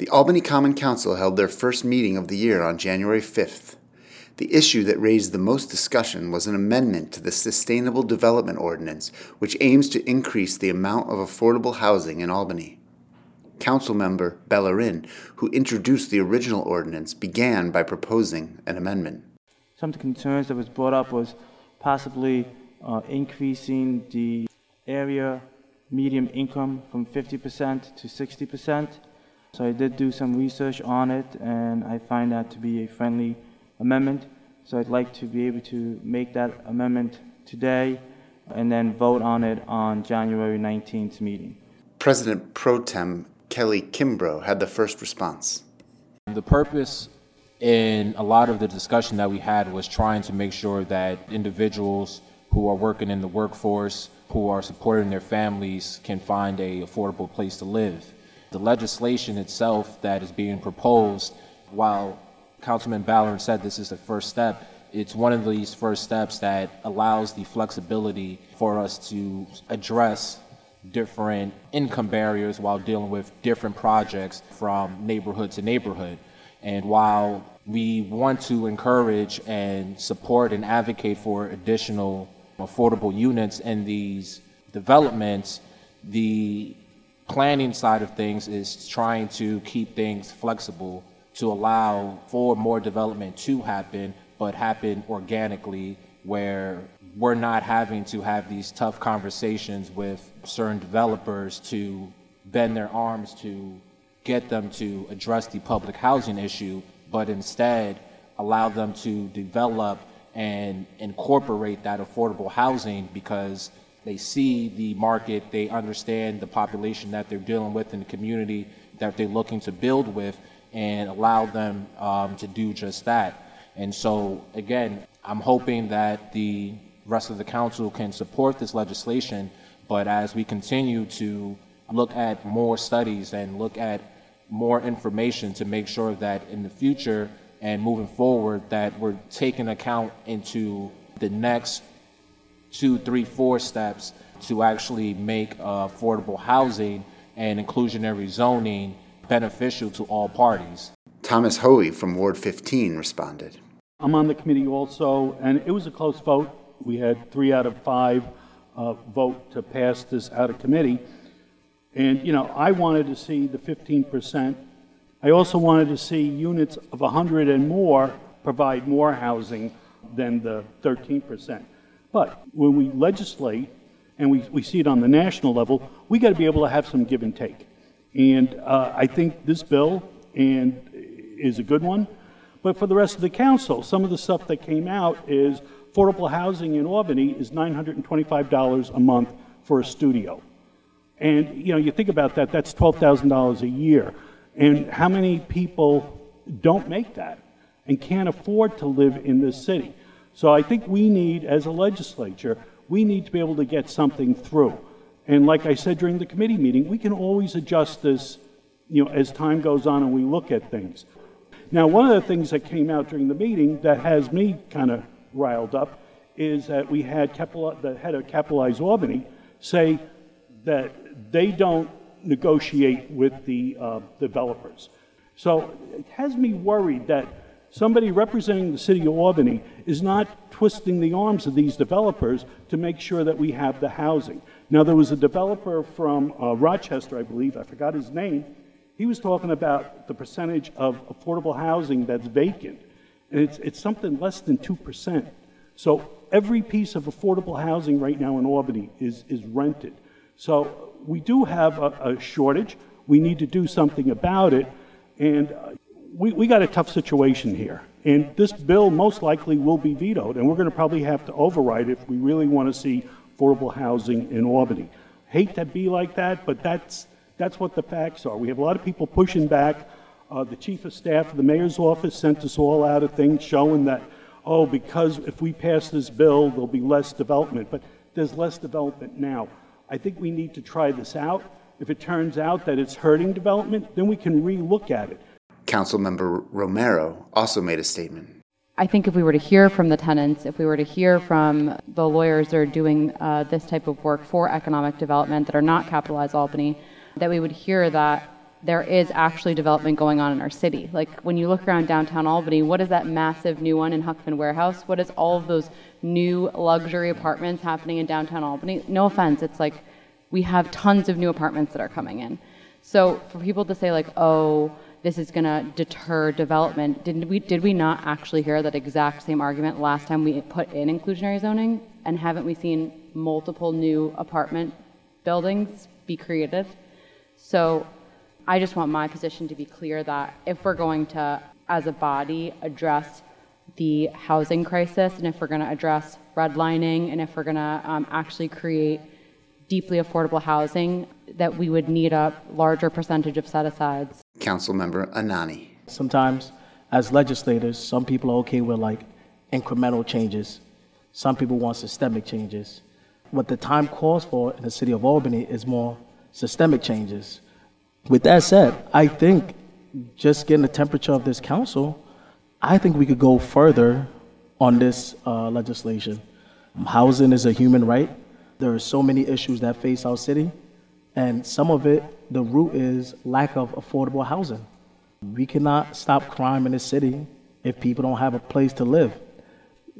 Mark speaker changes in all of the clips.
Speaker 1: The Albany Common Council held their first meeting of the year on January 5th. The issue that raised the most discussion was an amendment to the Sustainable Development Ordinance, which aims to increase the amount of affordable housing in Albany. Councilmember Balarin, who introduced the original ordinance, began by proposing an amendment.
Speaker 2: Some of the concerns that was brought up was possibly uh, increasing the area median income from 50% to 60%. So I did do some research on it, and I find that to be a friendly amendment. So I'd like to be able to make that amendment today and then vote on it on January 19th meeting.
Speaker 1: President Pro Tem Kelly Kimbrough had the first response.
Speaker 3: The purpose in a lot of the discussion that we had was trying to make sure that individuals who are working in the workforce, who are supporting their families, can find a affordable place to live. The legislation itself that is being proposed, while Councilman Balarin said this is the first step, it's one of these first steps that allows the flexibility for us to address different income barriers while dealing with different projects from neighborhood to neighborhood. And while we want to encourage and support and advocate for additional affordable units in these developments, the planning side of things is trying to keep things flexible to allow for more development to happen, but happen organically where we're not having to have these tough conversations with certain developers to bend their arms to get them to address the public housing issue, but instead allow them to develop and incorporate that affordable housing because they see the market, they understand the population that they're dealing with in the community that they're looking to build with, and allow them um, to do just that. And so, again, I'm hoping that the rest of the council can support this legislation, but as we continue to look at more studies and look at more information to make sure that in the future and moving forward that we're taking account into the next two, three, four steps to actually make uh, affordable housing and inclusionary zoning beneficial to all parties.
Speaker 1: Thomas Hoey from Ward 15 responded.
Speaker 4: I'm on the committee also, and it was a close vote. We had three out of five uh, vote to pass this out of committee. And, you know, I wanted to see the 15%. I also wanted to see units of 100 and more provide more housing than the 13%. But when we legislate and we, we see it on the national level, we got to be able to have some give and take. And uh, I think this bill and is a good one. But for the rest of the council, some of the stuff that came out is affordable housing in Albany is $925 a month for a studio. And you know, you think about that, that's $12,000 a year. And how many people don't make that and can't afford to live in this city? So I think we need, as a legislature, we need to be able to get something through. And like I said during the committee meeting, we can always adjust this, you know, as time goes on and we look at things. Now, one of the things that came out during the meeting that has me kind of riled up is that we had Capital, the head of Capitalize Albany say that they don't negotiate with the uh, developers. So it has me worried that somebody representing the city of Albany is not twisting the arms of these developers to make sure that we have the housing. Now, there was a developer from uh, Rochester, I believe, I forgot his name. He was talking about the percentage of affordable housing that's vacant. And it's, it's something less than 2%. So every piece of affordable housing right now in Albany is, is rented. So we do have a, a shortage. We need to do something about it. And uh, we, we got a tough situation here. And this bill most likely will be vetoed, and we're going to probably have to override it if we really want to see affordable housing in Albany. Hate to be like that, but that's, that's what the facts are. We have a lot of people pushing back. Uh, the chief of staff of the mayor's office sent us all out of things showing that, oh, because if we pass this bill, there'll be less development. But there's less development now. I think we need to try this out. If it turns out that it's hurting development, then we can relook at it.
Speaker 1: Councilmember Romero also made a statement.
Speaker 5: I think if we were to hear from the tenants, if we were to hear from the lawyers that are doing uh, this type of work for economic development that are not Capitalize Albany, that we would hear that there is actually development going on in our city. Like when you look around downtown Albany, what is that massive new one in Huck Finn's Warehouse? What is all of those new luxury apartments happening in downtown Albany? No offense, it's like we have tons of new apartments that are coming in. So for people to say like, oh, this is going to deter development, did we did we not actually hear that exact same argument last time we put in inclusionary zoning? And haven't we seen multiple new apartment buildings be created? So I just want my position to be clear that if we're going to, as a body, address the housing crisis, and if we're going to address redlining, and if we're going to um, actually create deeply affordable housing, that we would need a larger percentage of set asides.
Speaker 1: Councilmember Anane.
Speaker 6: Sometimes, as legislators, some people are okay with like incremental changes. Some people want systemic changes. What the time calls for in the city of Albany is more systemic changes. With that said, I think just getting the temperature of this council, I think we could go further on this uh, legislation. Housing is a human right. There are so many issues that face our city, and some of it, the root is lack of affordable housing. We cannot stop crime in this city if people don't have a place to live.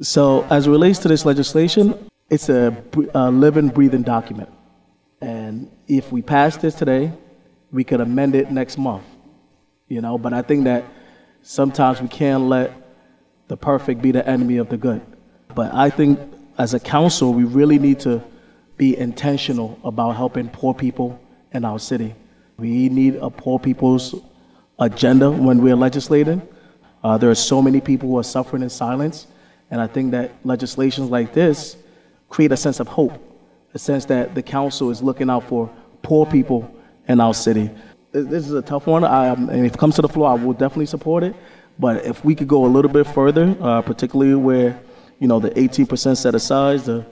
Speaker 6: So, as it relates to this legislation, it's a, a living, breathing document. And if we pass this today, we could amend it next month. You know, but I think that sometimes we can't let the perfect be the enemy of the good. But I think as a council, we really need to be intentional about helping poor people in our city. We need a poor people's agenda when we're legislating. Uh, there are so many people who are suffering in silence, and I think that legislations like this create a sense of hope, a sense that the council is looking out for poor people in our city. This is a tough one, I, um, and if it comes to the floor, I will definitely support it. But if we could go a little bit further, uh, particularly where you know the 18% set aside, the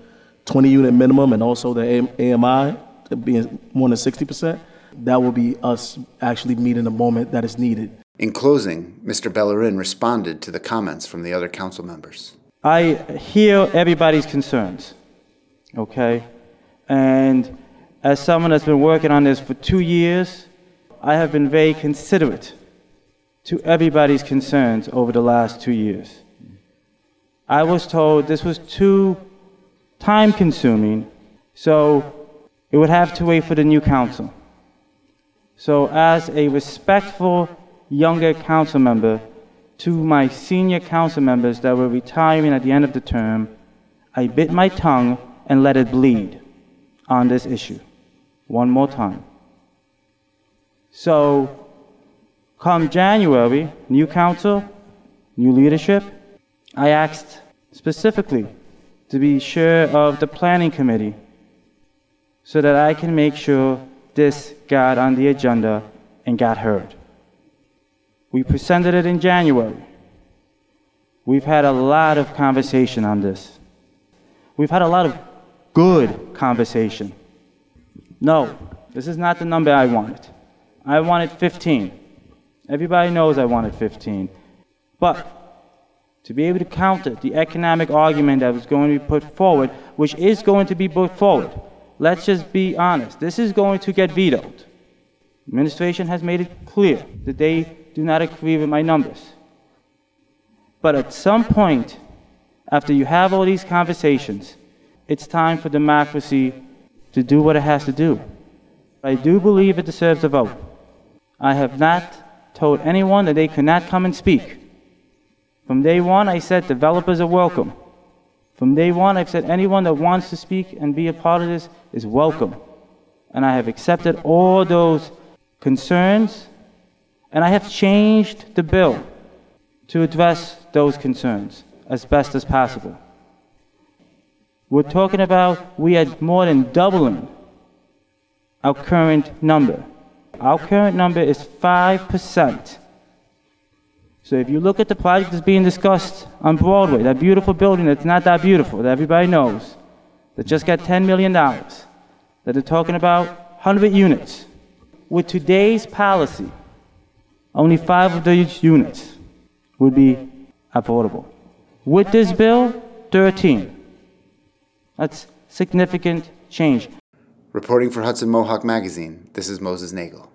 Speaker 6: 20 unit minimum, and also the AMI being more than 60%, that will be us actually meeting the moment that is needed.
Speaker 1: In closing, Mr. Balarin responded to the comments from the other council members.
Speaker 2: I hear everybody's concerns, okay? And as someone that's been working on this for two years, I have been very considerate to everybody's concerns over the last two years. I was told this was too time consuming, so it would have to wait for the new council. So, as a respectful younger council member to my senior council members that were retiring at the end of the term, I bit my tongue and let it bleed on this issue one more time. So, come January, new council, new leadership, I asked specifically to be sure of the planning committee so that I can make sure this got on the agenda and got heard. We presented it in January. We've had a lot of conversation on this. We've had a lot of good conversation. No, this is not the number I wanted. I wanted 15. Everybody knows I wanted 15. But to be able to counter the economic argument that was going to be put forward, which is going to be put forward, let's just be honest. This is going to get vetoed. Administration has made it clear that they do not agree with my numbers. But at some point, after you have all these conversations, it's time for democracy to do what it has to do. I do believe it deserves a vote. I have not told anyone that they could not come and speak. From day one, I said developers are welcome. From day one, I've said anyone that wants to speak and be a part of this is welcome. And I have accepted all those concerns, and I have changed the bill to address those concerns as best as possible. We're talking about we are more than doubling our current number. Our current number is 5%. So if you look at the project that's being discussed on Broadway, that beautiful building that's not that beautiful, that everybody knows, that just got $10 million, that they're talking about 100 units. With today's policy, only five of those units would be affordable. With this bill, 13. That's significant change.
Speaker 1: Reporting for Hudson Mohawk Magazine, this is Moses Nagel.